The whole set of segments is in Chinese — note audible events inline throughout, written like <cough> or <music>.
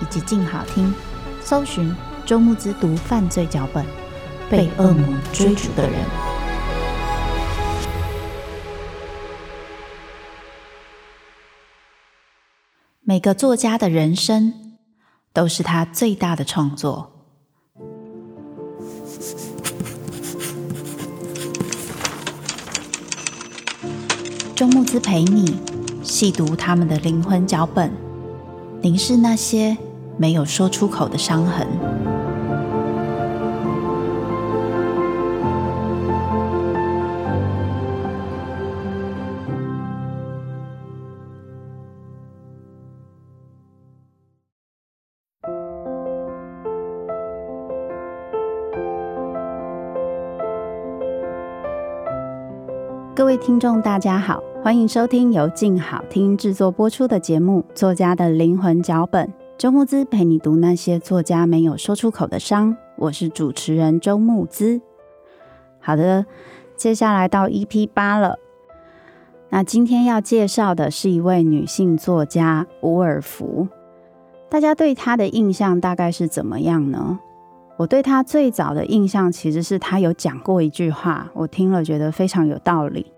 以及静好听，搜寻周牧之读犯罪脚本，被恶魔追逐的人。每个作家的人生都是他最大的创作。周牧之陪你细读他们的灵魂脚本，凝视那些没有说出口的伤痕。各位听众，大家好，欢迎收听由静好听制作播出的节目《作家的灵魂脚本》。周慕姿陪你读那些作家没有说出口的伤。我是主持人周慕姿。好的，接下来到 EP 八了。那今天要介绍的是一位女性作家伍尔芙。大家对她的印象大概是怎么样呢？我对她最早的印象，其实是她有讲过一句话，我听了觉得非常有道理。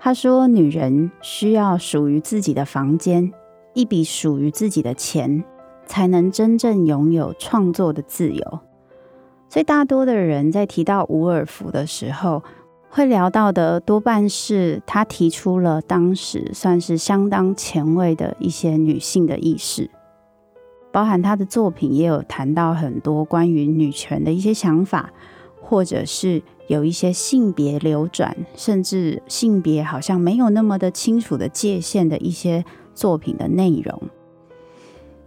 她说：“女人需要属于自己的房间，一笔属于自己的钱，才能真正拥有创作的自由。”所以，大多的人在提到伍尔芙的时候，会聊到的多半是他提出了当时算是相当前卫的一些女性的意识。包含他的作品也有谈到很多关于女权的一些想法，或者是有一些性别流转，甚至性别好像没有那么的清楚的界限的一些作品的内容。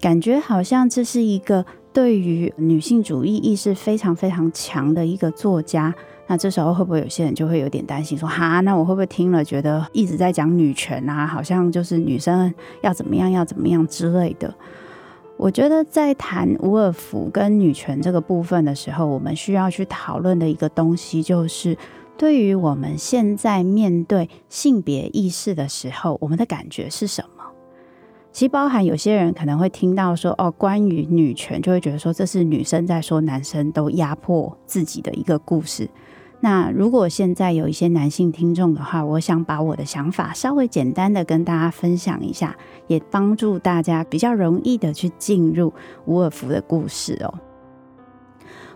感觉好像这是一个对于女性主义意识非常非常强的一个作家。那这时候会不会有些人就会有点担心说，哈，那我会不会听了觉得一直在讲女权啊？好像就是女生要怎么样要怎么样之类的。我觉得在谈伍尔芙跟女权这个部分的时候，我们需要去讨论的一个东西，就是对于我们现在面对性别意识的时候，我们的感觉是什么？其实包含有些人可能会听到说，哦，关于女权，就会觉得说这是女生在说男生都压迫自己的一个故事。那如果现在有一些男性听众的话，我想把我的想法稍微简单的跟大家分享一下，也帮助大家比较容易的去进入伍尔夫的故事哦。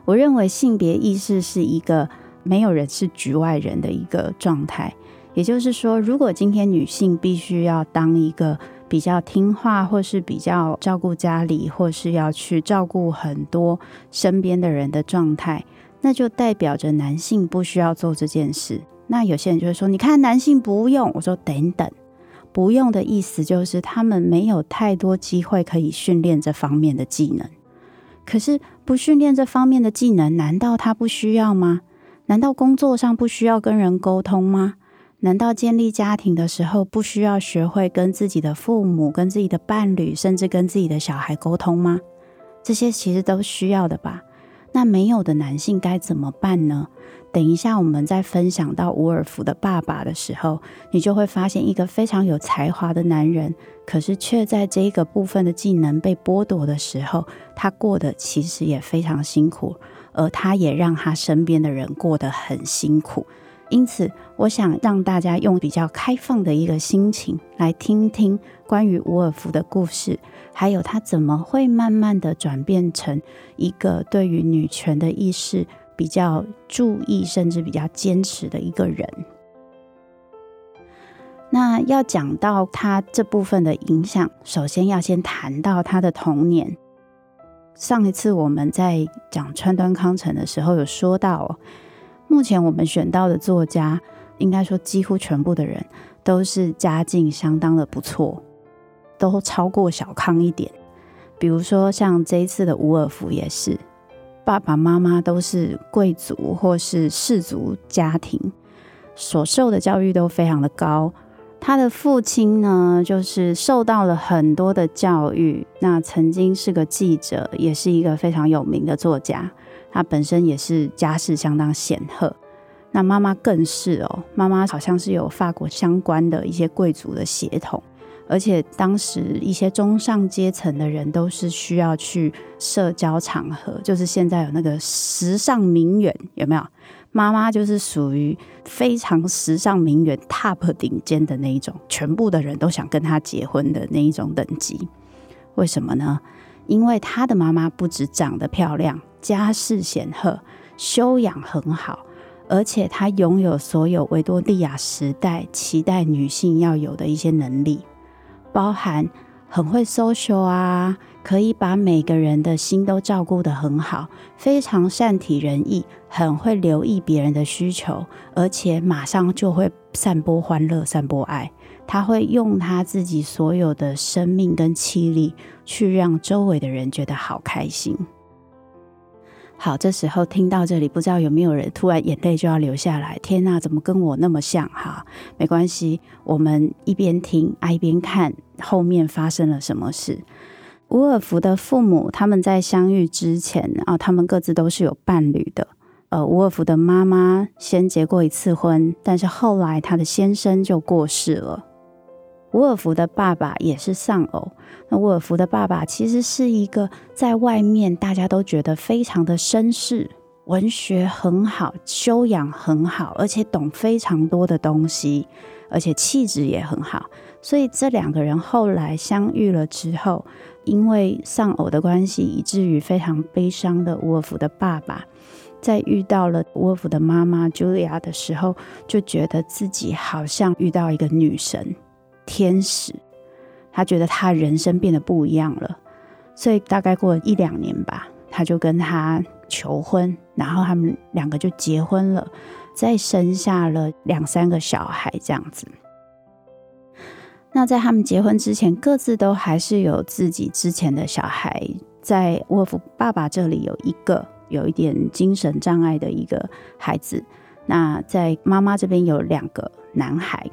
我认为性别意识是一个没有人是局外人的一个状态，也就是说，如果今天女性必须要当一个比较听话，或是比较照顾家里，或是要去照顾很多身边的人的状态。那就代表着男性不需要做这件事。那有些人就会说：“你看，男性不用。”我说：“等等，不用的意思就是他们没有太多机会可以训练这方面的技能。可是不训练这方面的技能，难道他不需要吗？难道工作上不需要跟人沟通吗？难道建立家庭的时候不需要学会跟自己的父母、跟自己的伴侣，甚至跟自己的小孩沟通吗？这些其实都需要的吧。”那没有的男性该怎么办呢？等一下，我们在分享到伍尔芙的爸爸的时候，你就会发现一个非常有才华的男人，可是却在这个部分的技能被剥夺的时候，他过得其实也非常辛苦，而他也让他身边的人过得很辛苦。因此，我想让大家用比较开放的一个心情来听听关于伍尔夫的故事，还有他怎么会慢慢的转变成一个对于女权的意识比较注意，甚至比较坚持的一个人。那要讲到他这部分的影响，首先要先谈到他的童年。上一次我们在讲川端康成的时候，有说到，目前我们选到的作家，应该说几乎全部的人都是家境相当的不错，都超过小康一点。比如说像这一次的伍尔夫也是，爸爸妈妈都是贵族或是士族家庭，所受的教育都非常的高。他的父亲呢，就是受到了很多的教育。那曾经是个记者，也是一个非常有名的作家。他本身也是家世相当显赫。那妈妈更是哦，妈妈好像是有法国相关的一些贵族的血统，而且当时一些中上阶层的人都是需要去社交场合，就是现在有那个时尚名媛，有没有？妈妈就是属于非常时尚名媛 top 顶尖的那一种，全部的人都想跟她结婚的那一种等级。为什么呢？因为她的妈妈不止长得漂亮，家世显赫，修养很好，而且她拥有所有维多利亚时代期待女性要有的一些能力，包含很会 social 啊。可以把每个人的心都照顾得很好，非常善体人意，很会留意别人的需求，而且马上就会散播欢乐、散播爱。他会用他自己所有的生命跟气力，去让周围的人觉得好开心。好，这时候听到这里，不知道有没有人突然眼泪就要流下来？天哪，怎么跟我那么像？哈，没关系，我们一边听啊一边看后面发生了什么事。伍尔夫的父母，他们在相遇之前啊，他们各自都是有伴侣的。呃，伍尔夫的妈妈先结过一次婚，但是后来他的先生就过世了。伍尔夫的爸爸也是丧偶。那伍尔夫的爸爸其实是一个在外面大家都觉得非常的绅士，文学很好，修养很好，而且懂非常多的东西，而且气质也很好。所以这两个人后来相遇了之后。因为丧偶的关系，以至于非常悲伤的伍尔夫的爸爸，在遇到了伍尔夫的妈妈茱莉亚的时候，就觉得自己好像遇到一个女神、天使，他觉得他人生变得不一样了。所以大概过了一两年吧，他就跟他求婚，然后他们两个就结婚了，再生下了两三个小孩，这样子。那在他们结婚之前，各自都还是有自己之前的小孩。在沃夫爸爸这里有一个有一点精神障碍的一个孩子，那在妈妈这边有两个男孩。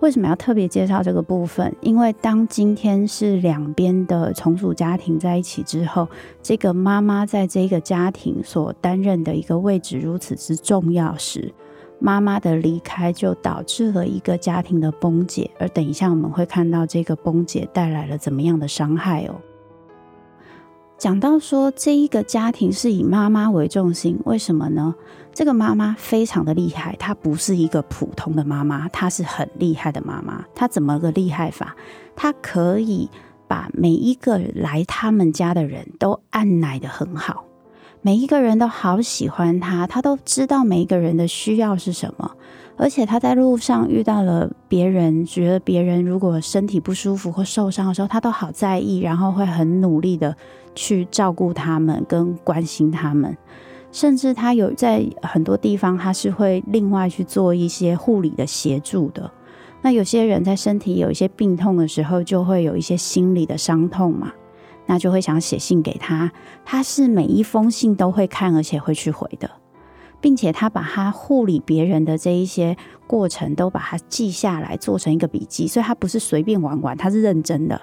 为什么要特别介绍这个部分？因为当今天是两边的从属家庭在一起之后，这个妈妈在这个家庭所担任的一个位置如此之重要时。妈妈的离开就导致了一个家庭的崩解，而等一下我们会看到这个崩解带来了怎么样的伤害哦。讲到说这一个家庭是以妈妈为重心，为什么呢？这个妈妈非常的厉害，她不是一个普通的妈妈，她是很厉害的妈妈。她怎么个厉害法？她可以把每一个来他们家的人都按捺得很好。每一个人都好喜欢她，她都知道每一个人的需要是什么，而且她在路上遇到了别人，觉得别人如果身体不舒服或受伤的时候，她都好在意，然后会很努力的去照顾他们跟关心他们，甚至他有在很多地方他是会另外去做一些护理的协助的。那有些人在身体有一些病痛的时候，就会有一些心理的伤痛嘛。那就会想写信给他，他是每一封信都会看，而且会去回的，并且他把他护理别人的这一些过程都把它记下来，做成一个笔记，所以他不是随便玩玩，他是认真的。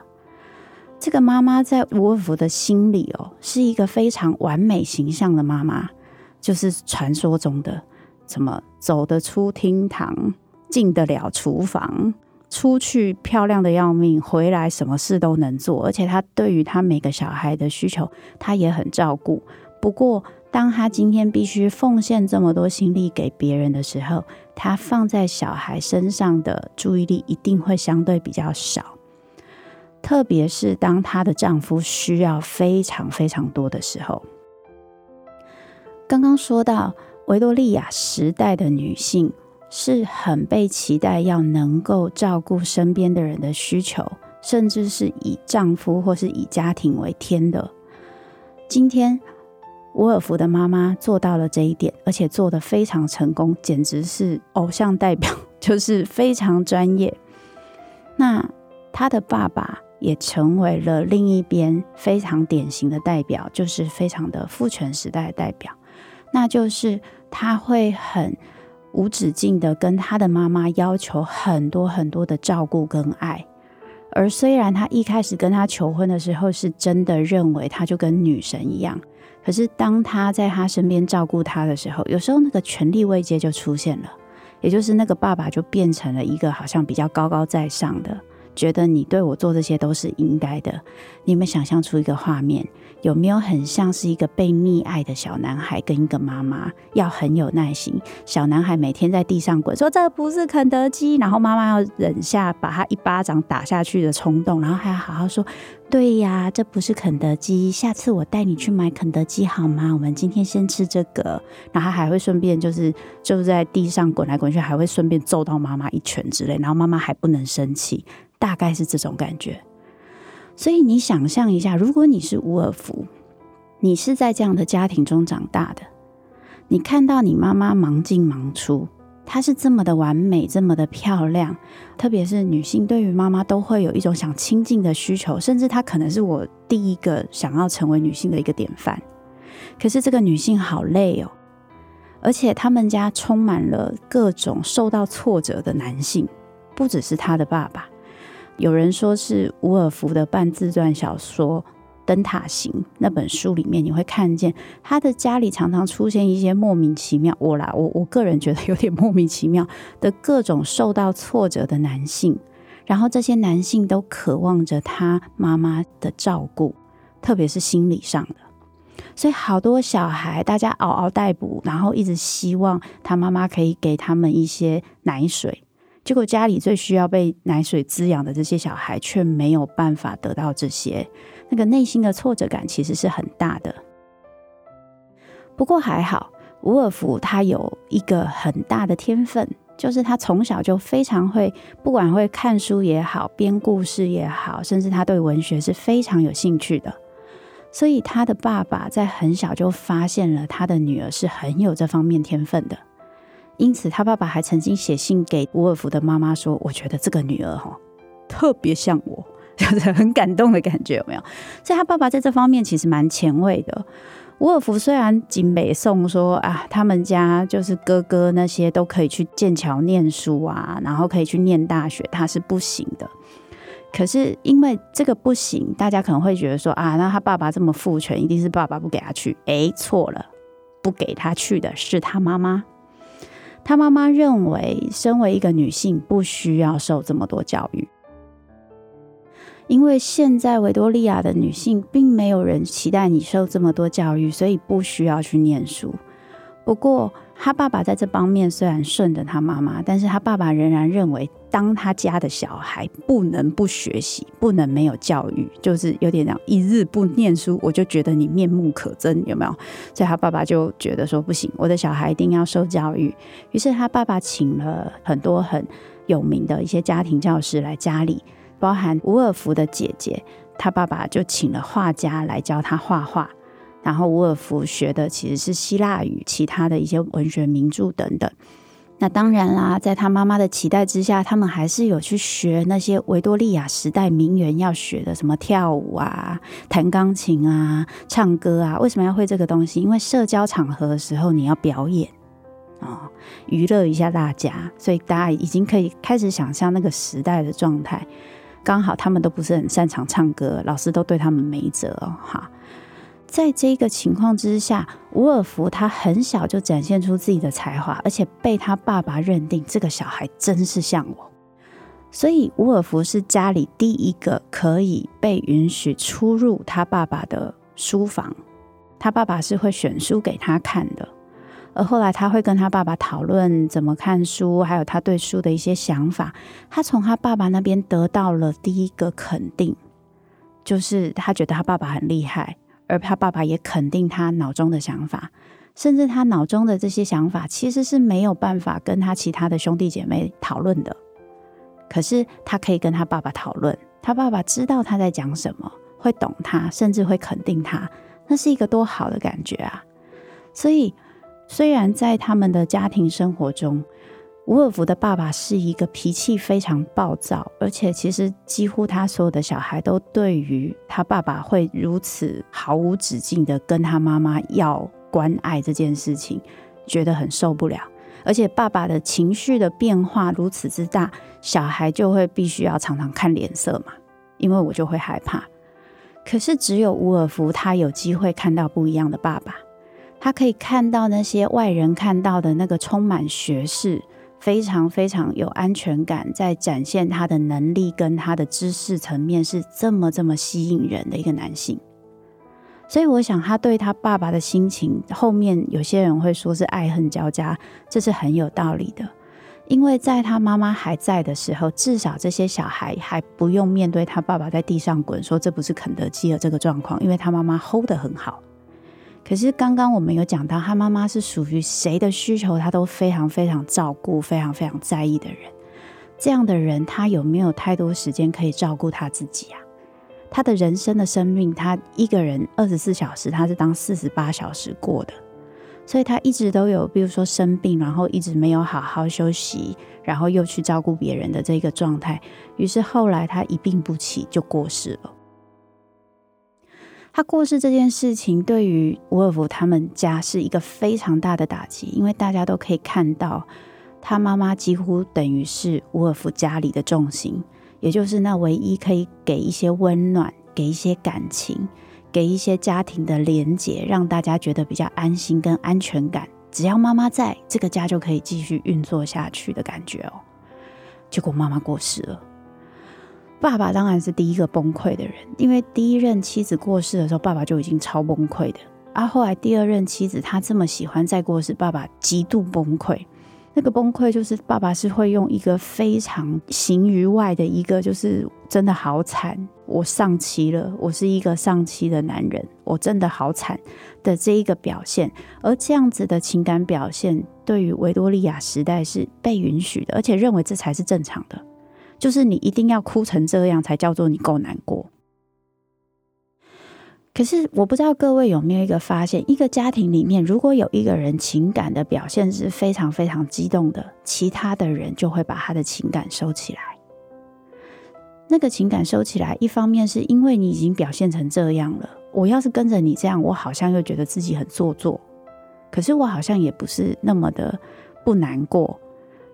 这个妈妈在伍尔夫的心里哦，是一个非常完美形象的妈妈，就是传说中的怎么走得出厅堂，进得了厨房。出去漂亮的要命，回来什么事都能做，而且他对于他每个小孩的需求，他也很照顾。不过当他今天必须奉献这么多心力给别人的时候，他放在小孩身上的注意力一定会相对比较少。特别是当她的丈夫需要非常非常多的时候。刚刚说到维多利亚时代的女性是很被期待要能够照顾身边的人的需求，甚至是以丈夫或是以家庭为天的。今天，伍尔夫的妈妈做到了这一点，而且做得非常成功，简直是偶像代表，就是非常专业。那她的爸爸也成为了另一边非常典型的代表，就是非常的父权时代的代表。那就是他会很无止境的跟他的妈妈要求很多很多的照顾跟爱，而虽然他一开始跟他求婚的时候是真的认为他就跟女神一样，可是当他在他身边照顾他的时候，有时候那个权力位阶就出现了，也就是那个爸爸就变成了一个好像比较高高在上的。觉得你对我做这些都是应该的。你有没有想象出一个画面？有没有很像是一个被溺爱的小男孩跟一个妈妈，要很有耐心。小男孩每天在地上滚，说这不是肯德基，然后妈妈要忍下把他一巴掌打下去的冲动，然后还要好好说：“对呀，这不是肯德基，下次我带你去买肯德基好吗？我们今天先吃这个。”然后还会顺便就是就在地上滚来滚去，还会顺便揍到妈妈一拳之类，然后妈妈还不能生气。大概是这种感觉，所以你想象一下，如果你是伍尔芙，你是在这样的家庭中长大的，你看到你妈妈忙进忙出，她是这么的完美，这么的漂亮，特别是女性对于妈妈都会有一种想亲近的需求，甚至她可能是我第一个想要成为女性的一个典范。可是这个女性好累哦，而且他们家充满了各种受到挫折的男性，不只是她的爸爸。有人说是伍尔芙的半自传小说《灯塔型》那本书里面，你会看见他的家里常常出现一些莫名其妙，我啦，我我个人觉得有点莫名其妙的各种受到挫折的男性，然后这些男性都渴望着他妈妈的照顾，特别是心理上的，所以好多小孩大家嗷嗷待哺，然后一直希望他妈妈可以给他们一些奶水。结果家里最需要被奶水滋养的这些小孩，却没有办法得到这些，那个内心的挫折感其实是很大的。不过还好，伍尔芙他有一个很大的天分，就是他从小就非常会，不管会看书也好，编故事也好，甚至他对文学是非常有兴趣的。所以他的爸爸在很小就发现了他的女儿是很有这方面天分的。因此，他爸爸还曾经写信给伍尔夫的妈妈说：“我觉得这个女儿哈特别像我，<laughs> 就是很感动的感觉，有没有？”所以，他爸爸在这方面其实蛮前卫的。伍尔夫虽然景北宋说啊，他们家就是哥哥那些都可以去剑桥念书啊，然后可以去念大学，他是不行的。可是因为这个不行，大家可能会觉得说啊，那他爸爸这么父权，一定是爸爸不给他去。诶，错了，不给他去的是他妈妈。她妈妈认为，身为一个女性，不需要受这么多教育，因为现在维多利亚的女性并没有人期待你受这么多教育，所以不需要去念书。不过，他爸爸在这方面虽然顺着他妈妈，但是他爸爸仍然认为，当他家的小孩不能不学习，不能没有教育，就是有点这样，一日不念书，我就觉得你面目可憎，有没有？所以他爸爸就觉得说不行，我的小孩一定要受教育。于是他爸爸请了很多很有名的一些家庭教师来家里，包含伍尔芙的姐姐，他爸爸就请了画家来教他画画。然后伍尔夫学的其实是希腊语，其他的一些文学名著等等。那当然啦，在他妈妈的期待之下，他们还是有去学那些维多利亚时代名媛要学的，什么跳舞啊、弹钢琴啊、唱歌啊。为什么要会这个东西？因为社交场合的时候你要表演啊、哦，娱乐一下大家。所以大家已经可以开始想象那个时代的状态。刚好他们都不是很擅长唱歌，老师都对他们没辙哦，哈。在这个情况之下，伍尔福他很小就展现出自己的才华，而且被他爸爸认定这个小孩真是像我。所以伍尔福是家里第一个可以被允许出入他爸爸的书房，他爸爸是会选书给他看的，而后来他会跟他爸爸讨论怎么看书，还有他对书的一些想法。他从他爸爸那边得到了第一个肯定，就是他觉得他爸爸很厉害，而他爸爸也肯定他脑中的想法，甚至他脑中的这些想法其实是没有办法跟他其他的兄弟姐妹讨论的。可是他可以跟他爸爸讨论，他爸爸知道他在讲什么，会懂他，甚至会肯定他，那是一个多好的感觉啊！所以，虽然在他们的家庭生活中，伍尔夫的爸爸是一个脾气非常暴躁，而且其实几乎他所有的小孩都对于他爸爸会如此毫无止境的跟他妈妈要关爱这件事情，觉得很受不了。而且爸爸的情绪的变化如此之大，小孩就会必须要常常看脸色嘛，因为我就会害怕。可是只有伍尔夫他有机会看到不一样的爸爸，他可以看到那些外人看到的那个充满学识、非常非常有安全感，在展现他的能力跟他的知识层面是这么这么吸引人的一个男性。所以我想，他对他爸爸的心情，后面有些人会说是爱恨交加，这是很有道理的。因为在他妈妈还在的时候，至少这些小孩还不用面对他爸爸在地上滚，说这不是肯德基的这个状况，因为他妈妈 hold 得很好。可是刚刚我们有讲到，他妈妈是属于谁的需求，他都非常非常照顾，非常非常在意的人。这样的人，他有没有太多时间可以照顾他自己啊？他的人生的生命，他一个人二十四小时，他是当四十八小时过的，所以他一直都有，比如说生病，然后一直没有好好休息，然后又去照顾别人的这个状态，于是后来他一病不起就过世了。他过世这件事情对于伍尔夫他们家是一个非常大的打击，因为大家都可以看到，他妈妈几乎等于是伍尔夫家里的重心。也就是那唯一可以给一些温暖、给一些感情、给一些家庭的连结，让大家觉得比较安心跟安全感。只要妈妈在，这个家就可以继续运作下去的感觉哦。结果妈妈过世了，爸爸当然是第一个崩溃的人，因为第一任妻子过世的时候，爸爸就已经超崩溃的。啊，后来第二任妻子他这么喜欢再过世，爸爸极度崩溃。那个崩溃就是爸爸是会用一个非常形于外的一个，就是真的好惨，我丧妻了，我是一个丧妻的男人，我真的好惨的这一个表现。而这样子的情感表现，对于维多利亚时代是被允许的，而且认为这才是正常的，就是你一定要哭成这样才叫做你够难过。可是我不知道各位有没有一个发现，一个家庭里面，如果有一个人情感的表现是非常非常激动的，其他的人就会把他的情感收起来。那个情感收起来，一方面是因为你已经表现成这样了，我要是跟着你这样，我好像又觉得自己很做作。可是我好像也不是那么的不难过，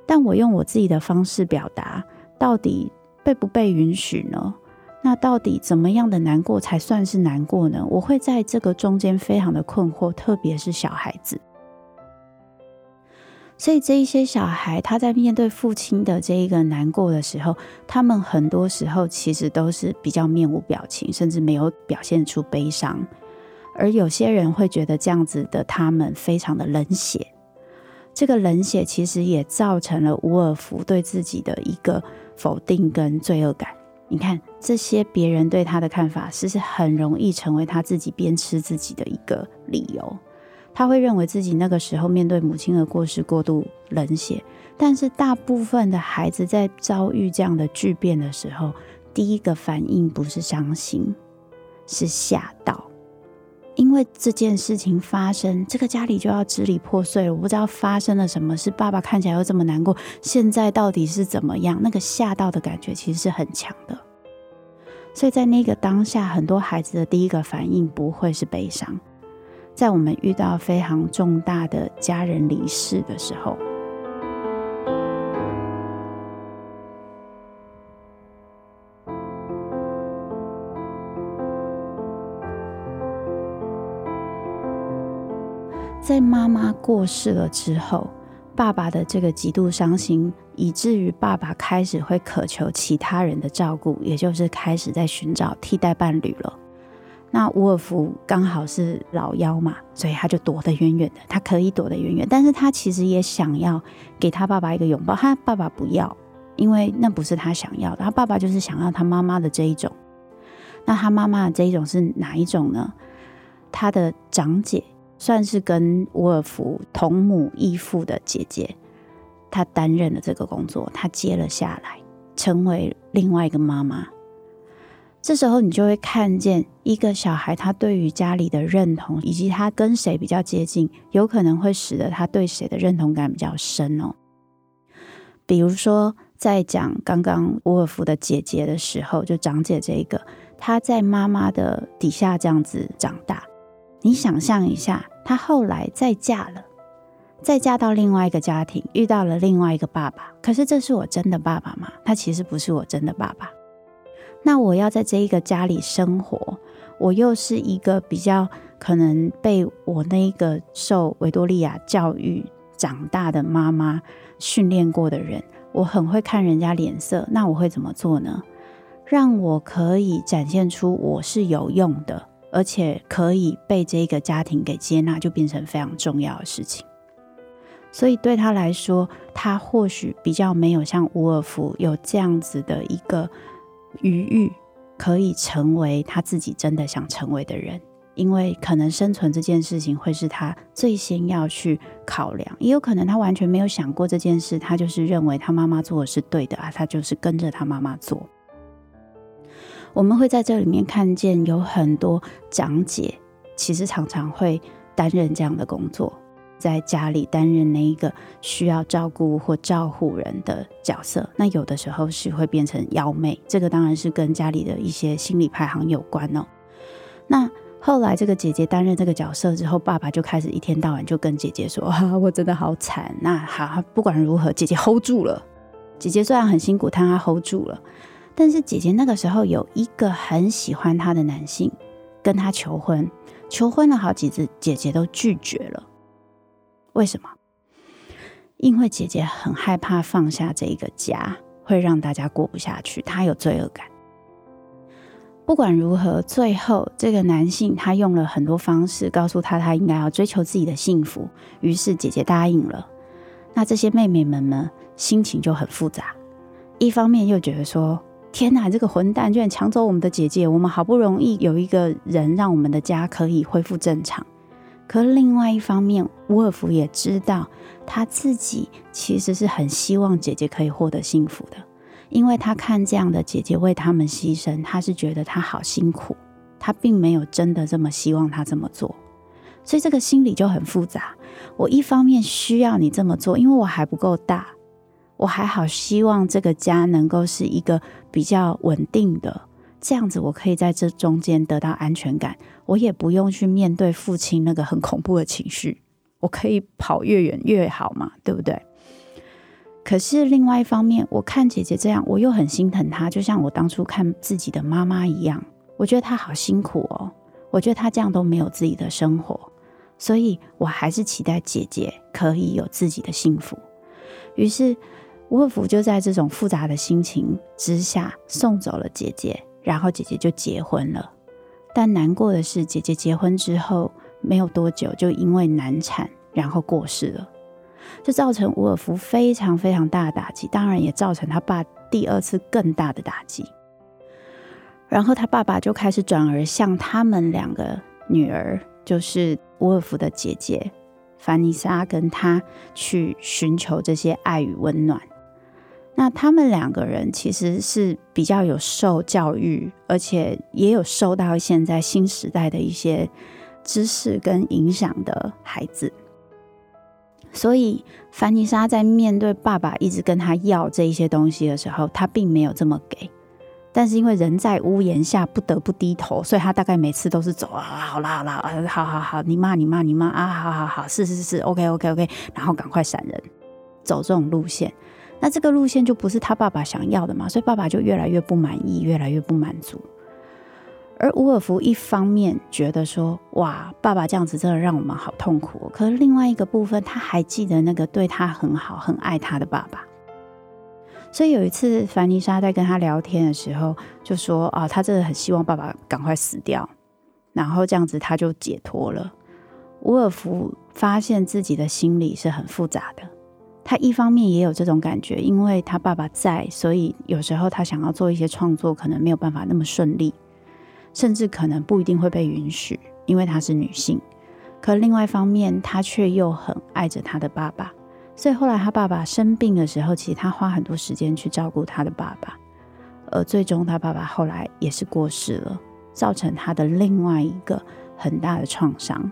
但我用我自己的方式表达，到底被不被允许呢？那到底怎么样的难过才算是难过呢？我会在这个中间非常的困惑，特别是小孩子。所以这一些小孩，他在面对父亲的这一个难过的时候，他们很多时候其实都是比较面无表情，甚至没有表现出悲伤。而有些人会觉得这样子的他们非常的冷血。这个冷血其实也造成了伍尔夫对自己的一个否定跟罪恶感。你看这些别人对他的看法，其实很容易成为他自己鞭笞自己的一个理由。他会认为自己那个时候面对母亲的过世过度冷血，但是大部分的孩子在遭遇这样的巨变的时候，第一个反应不是伤心，是吓到。因为这件事情发生，这个家里就要支离破碎了。我不知道发生了什么是，爸爸看起来又这么难过，现在到底是怎么样？那个吓到的感觉其实是很强的。所以在那个当下，很多孩子的第一个反应不会是悲伤。在我们遇到非常重大的家人离世的时候。在妈妈过世了之后，爸爸的这个极度伤心，以至于爸爸开始会渴求其他人的照顾，也就是开始在寻找替代伴侣了。那伍尔夫刚好是老幺嘛，所以他就躲得远远的，他可以躲得远远，但是他其实也想要给他爸爸一个拥抱，他爸爸不要，因为那不是他想要的，他爸爸就是想要他妈妈的这一种。那他妈妈的这一种是哪一种呢？他的长姐算是跟伍尔夫同母异父的姐姐，她担任了这个工作，她接了下来，成为另外一个妈妈。这时候，你就会看见一个小孩，他对于家里的认同，以及他跟谁比较接近，有可能会使得他对谁的认同感比较深哦。比如说，在讲刚刚伍尔夫的姐姐的时候，就长姐这一个，她在妈妈的底下这样子长大。你想象一下，她后来再嫁了，再嫁到另外一个家庭，遇到了另外一个爸爸。可是，这是我真的爸爸吗？他其实不是我真的爸爸。那我要在这一个家里生活，我又是一个比较可能被我那一个受维多利亚教育长大的妈妈训练过的人，我很会看人家脸色。那我会怎么做呢？让我可以展现出我是有用的，而且可以被这个家庭给接纳，就变成非常重要的事情。所以对他来说，他或许比较没有像伍尔夫有这样子的一个。余裕可以成为他自己真的想成为的人，因为可能生存这件事情会是他最先要去考量，也有可能他完全没有想过这件事，他就是认为他妈妈做的是对的啊，他就是跟着他妈妈做。我们会在这里面看见有很多长姐，其实常常会担任这样的工作。在家里担任那一个需要照顾或照护人的角色，那有的时候是会变成幺妹，这个当然是跟家里的一些心理排行有关哦。那后来这个姐姐担任这个角色之后，爸爸就开始一天到晚就跟姐姐说：“ <laughs> 啊，我真的好惨。”那好，不管如何，姐姐 hold 住了。姐姐虽然很辛苦，但她 hold 住了。但是姐姐那个时候有一个很喜欢她的男性跟她求婚，求婚了好几次，姐姐都拒绝了。为什么？因为姐姐很害怕放下这一个家，会让大家过不下去，她有罪恶感。不管如何，最后这个男性他用了很多方式告诉她，他应该要追求自己的幸福。于是姐姐答应了。那这些妹妹们呢，心情就很复杂。一方面又觉得说：“天哪，这个混蛋居然抢走我们的姐姐！我们好不容易有一个人让我们的家可以恢复正常。”可另外一方面，沃尔夫也知道他自己其实是很希望姐姐可以获得幸福的，因为他看这样的姐姐为他们牺牲，他是觉得他好辛苦，他并没有真的这么希望他这么做，所以这个心理就很复杂。我一方面需要你这么做，因为我还不够大，我还好希望这个家能够是一个比较稳定的。这样子，我可以在这中间得到安全感，我也不用去面对父亲那个很恐怖的情绪，我可以跑越远越好嘛，对不对？可是另外一方面，我看姐姐这样，我又很心疼她，就像我当初看自己的妈妈一样，我觉得她好辛苦哦，我觉得她这样都没有自己的生活，所以我还是期待姐姐可以有自己的幸福。于是伍尔夫就在这种复杂的心情之下送走了姐姐。然后姐姐就结婚了，但难过的是，姐姐结婚之后没有多久，就因为难产，然后过世了，这造成伍尔夫非常非常大的打击，当然也造成他爸第二次更大的打击。然后他爸爸就开始转而向他们两个女儿，就是伍尔夫的姐姐凡妮莎，跟他去寻求这些爱与温暖。那他们两个人其实是比较有受教育，而且也有受到现在新时代的一些知识跟影响的孩子，所以凡妮莎在面对爸爸一直跟他要这一些东西的时候，他并没有这么给。但是因为人在屋檐下不得不低头，所以他大概每次都是走啊，好啦好啦，好好好，你骂你骂你骂啊，好好好，是是是，OK OK OK，然后赶快闪人，走这种路线。那这个路线就不是他爸爸想要的嘛，所以爸爸就越来越不满意，越来越不满足。而伍尔夫一方面觉得说，哇，爸爸这样子真的让我们好痛苦。可是另外一个部分，他还记得那个对他很好、很爱他的爸爸。所以有一次，凡妮莎在跟他聊天的时候，就说啊，他真的很希望爸爸赶快死掉。然后这样子他就解脱了。伍尔夫发现自己的心理是很复杂的，他一方面也有这种感觉，因为他爸爸在，所以有时候他想要做一些创作，可能没有办法那么顺利，甚至可能不一定会被允许，因为她是女性。可另外一方面，他却又很爱着他的爸爸，所以后来他爸爸生病的时候，其实他花很多时间去照顾他的爸爸，而最终他爸爸后来也是过世了，造成他的另外一个很大的创伤。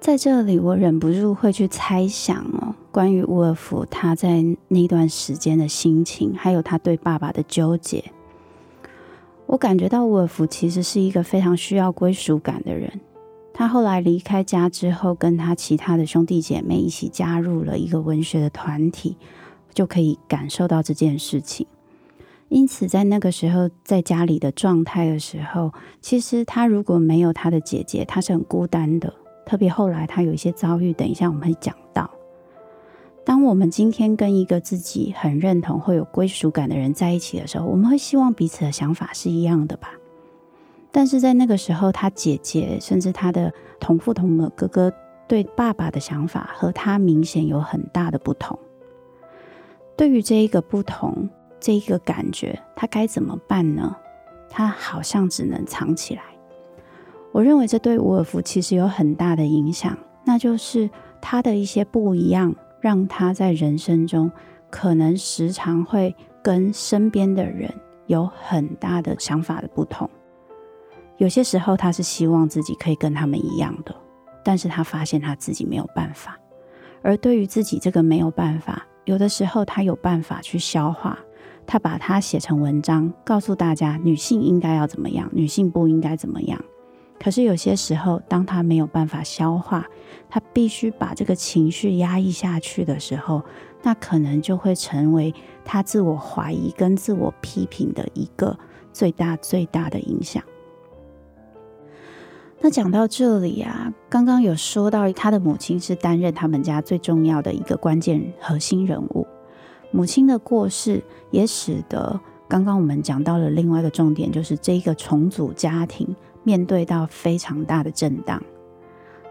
在这里，我忍不住会去猜想哦，关于沃尔夫他在那段时间的心情，还有他对爸爸的纠结。我感觉到沃尔夫其实是一个非常需要归属感的人。他后来离开家之后，跟他其他的兄弟姐妹一起加入了一个文学的团体，就可以感受到这件事情。因此，在那个时候，在家里的状态的时候，其实他如果没有他的姐姐，他是很孤单的。特别后来他有一些遭遇，等一下我们会讲到。当我们今天跟一个自己很认同、会有归属感的人在一起的时候，我们会希望彼此的想法是一样的吧？但是在那个时候，他姐姐甚至他的同父同母哥哥对爸爸的想法和他明显有很大的不同。对于这一个不同，这一个感觉，他该怎么办呢？他好像只能藏起来。我认为这对伍尔夫其实有很大的影响，那就是他的一些不一样，让他在人生中可能时常会跟身边的人有很大的想法的不同。有些时候，他是希望自己可以跟他们一样的，但是他发现他自己没有办法。而对于自己这个没有办法，有的时候他有办法去消化，他把它写成文章，告诉大家女性应该要怎么样，女性不应该怎么样。可是有些时候，当他没有办法消化，他必须把这个情绪压抑下去的时候，那可能就会成为他自我怀疑跟自我批评的一个最大最大的影响。那讲到这里啊，刚刚有说到他的母亲是担任他们家最重要的一个关键核心人物，母亲的过世也使得刚刚我们讲到了另外一个重点，就是这一个重组家庭面对到非常大的震荡。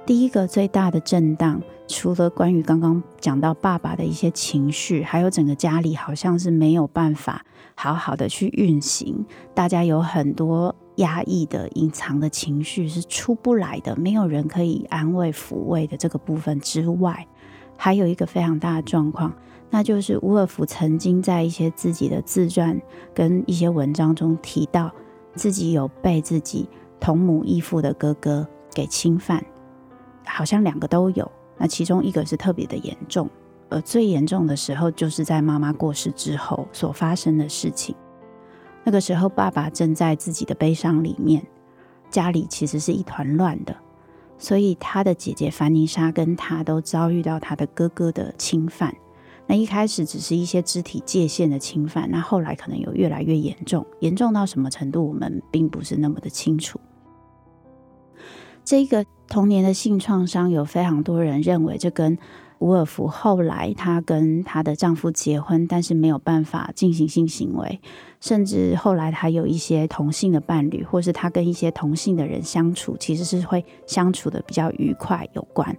第一个最大的震荡，除了关于刚刚讲到爸爸的一些情绪，还有整个家里好像是没有办法好好的去运行，大家有很多。压抑的、隐藏的情绪是出不来的，没有人可以安慰、抚慰的这个部分之外，还有一个非常大的状况，那就是伍尔夫曾经在一些自己的自传跟一些文章中提到，自己有被自己同母异父的哥哥给侵犯，好像两个都有。那其中一个是特别的严重，而最严重的时候就是在妈妈过世之后所发生的事情。那个时候，爸爸正在自己的悲伤里面，家里其实是一团乱的，所以他的姐姐凡妮莎跟他都遭遇到他的哥哥的侵犯。那一开始只是一些肢体界限的侵犯，那后来可能有越来越严重，严重到什么程度，我们并不是那么的清楚。这个童年的性创伤，有非常多人认为这跟伍尔夫后来她跟她的丈夫结婚，但是没有办法进行性行为，甚至后来她有一些同性的伴侣，或是她跟一些同性的人相处，其实是会相处得比较愉快有关。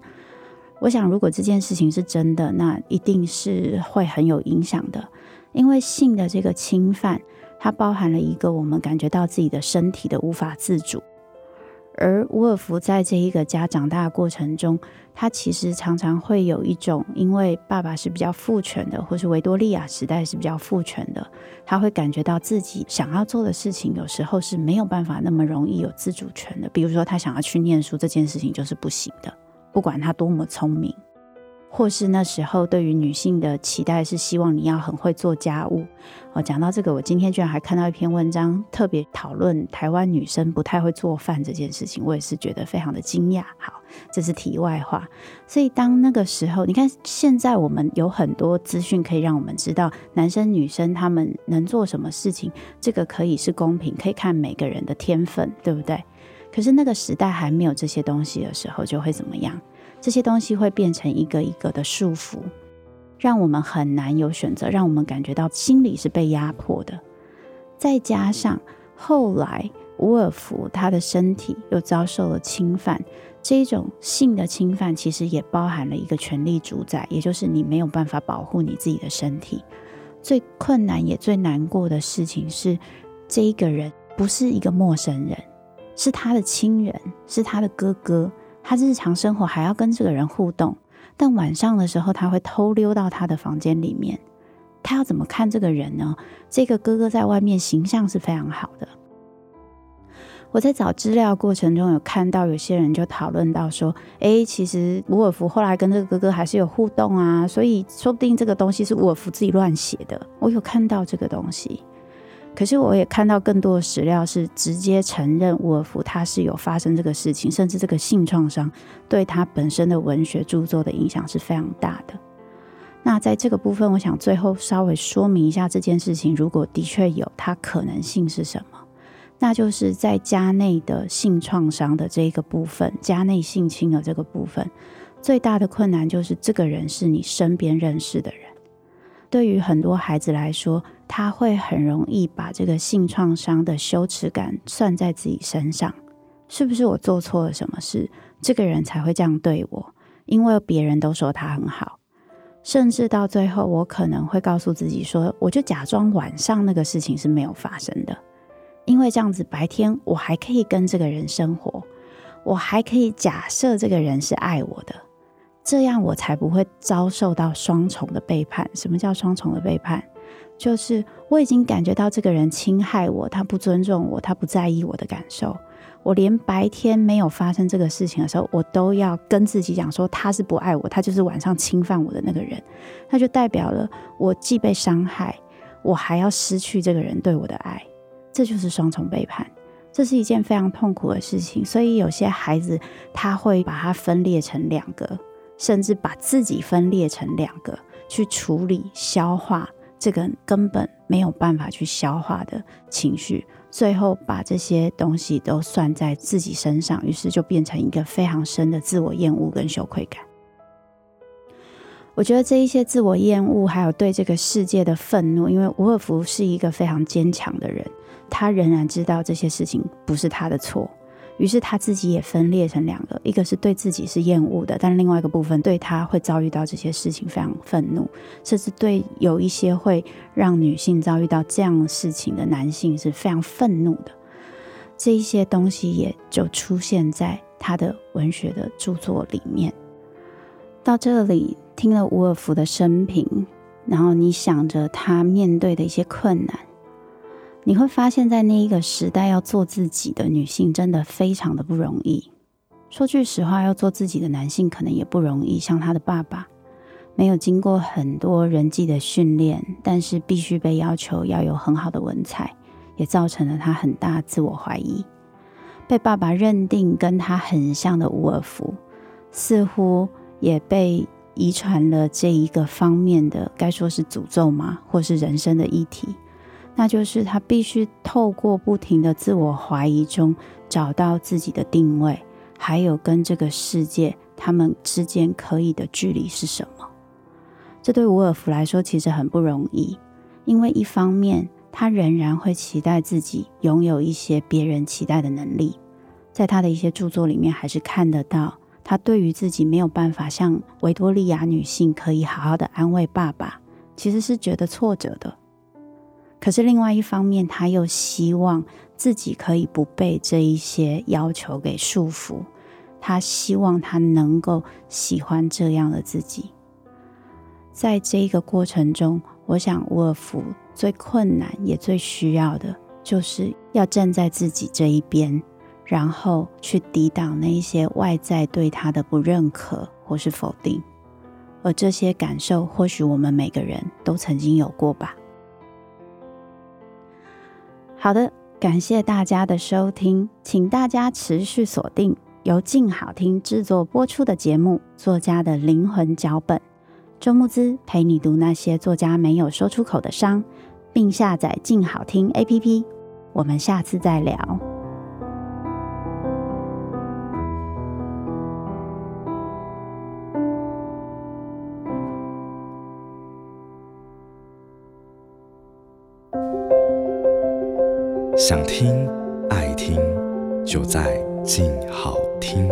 我想，如果这件事情是真的，那一定是会很有影响的，因为性的这个侵犯，它包含了一个我们感觉到自己的身体的无法自主。而伍尔夫在这一个家长大的过程中，他其实常常会有一种，因为爸爸是比较父权的，或是维多利亚时代是比较父权的，他会感觉到自己想要做的事情，有时候是没有办法那么容易有自主权的。比如说，他想要去念书这件事情就是不行的，不管他多么聪明。或是那时候对于女性的期待是希望你要很会做家务。我讲到这个，我今天居然还看到一篇文章，特别讨论台湾女生不太会做饭这件事情，我也是觉得非常的惊讶。好，这是题外话。所以当那个时候，你看现在我们有很多资讯可以让我们知道男生女生他们能做什么事情，这个可以是公平，可以看每个人的天分，对不对？可是那个时代还没有这些东西的时候，就会怎么样？这些东西会变成一个一个的束缚，让我们很难有选择，让我们感觉到心里是被压迫的。再加上后来伍尔夫他的身体又遭受了侵犯，这一种性的侵犯其实也包含了一个权力主宰，也就是你没有办法保护你自己的身体。最困难也最难过的事情是，这一个人不是一个陌生人，是他的亲人，是他的哥哥。他日常生活还要跟这个人互动，但晚上的时候他会偷溜到他的房间里面。他要怎么看这个人呢？这个哥哥在外面形象是非常好的。我在找资料过程中有看到有些人就讨论到说，诶，其实伍尔夫后来跟这个哥哥还是有互动啊，所以说不定这个东西是伍尔夫自己乱写的。我有看到这个东西，可是我也看到更多的史料是直接承认伍尔夫他是有发生这个事情，甚至这个性创伤对他本身的文学著作的影响是非常大的。那在这个部分，我想最后稍微说明一下这件事情，如果的确有，它可能性是什么？那就是在家内的性创伤的这个部分，家内性侵的这个部分，最大的困难就是这个人是你身边认识的人。对于很多孩子来说，他会很容易把这个性创伤的羞耻感算在自己身上，是不是我做错了什么事，这个人才会这样对我？因为别人都说他很好，甚至到最后，我可能会告诉自己说，我就假装晚上那个事情是没有发生的。因为这样子，白天我还可以跟这个人生活，我还可以假设这个人是爱我的，这样我才不会遭受到双重的背叛。什么叫双重的背叛？就是我已经感觉到这个人侵害我，他不尊重我，他不在意我的感受。我连白天没有发生这个事情的时候，我都要跟自己讲说他是不爱我，他就是晚上侵犯我的那个人。那就代表了我既被伤害，我还要失去这个人对我的爱。这就是双重背叛，这是一件非常痛苦的事情。所以有些孩子他会把它分裂成两个，甚至把自己分裂成两个去处理、消化这个根本没有办法去消化的情绪，最后把这些东西都算在自己身上，于是就变成一个非常深的自我厌恶跟羞愧感。我觉得这一些自我厌恶，还有对这个世界的愤怒，因为伍尔夫是一个非常坚强的人。他仍然知道这些事情不是他的错，于是他自己也分裂成两个，一个是对自己是厌恶的，但另外一个部分对他会遭遇到这些事情非常愤怒，甚至对有一些会让女性遭遇到这样事情的男性是非常愤怒的。这一些东西也就出现在他的文学的著作里面。到这里听了伍尔夫的生平，然后你想着他面对的一些困难。你会发现在那一个时代，要做自己的女性真的非常的不容易。说句实话，要做自己的男性可能也不容易。像他的爸爸，没有经过很多人际的训练，但是必须被要求要有很好的文采，也造成了他很大自我怀疑。被爸爸认定跟他很像的伍尔夫，似乎也被遗传了这一个方面的，该说是诅咒吗？或是人生的议题？那就是他必须透过不停的自我怀疑中找到自己的定位，还有跟这个世界他们之间可以的距离是什么。这对伍尔夫来说其实很不容易，因为一方面他仍然会期待自己拥有一些别人期待的能力，在他的一些著作里面还是看得到他对于自己没有办法像维多利亚女性可以好好的安慰爸爸，其实是觉得挫折的。可是另外一方面，他又希望自己可以不被这一些要求给束缚。他希望他能够喜欢这样的自己。在这一个过程中，我想沃尔夫最困难也最需要的，就是要站在自己这一边，然后去抵挡那一些外在对他的不认可或是否定。而这些感受，或许我们每个人都曾经有过吧。好的，感谢大家的收听，请大家持续锁定由静好听制作播出的节目《作家的灵魂脚本》，周慕姿陪你读那些作家没有说出口的伤，并下载静好听 APP。我们下次再聊。想听，爱听，就在静好听。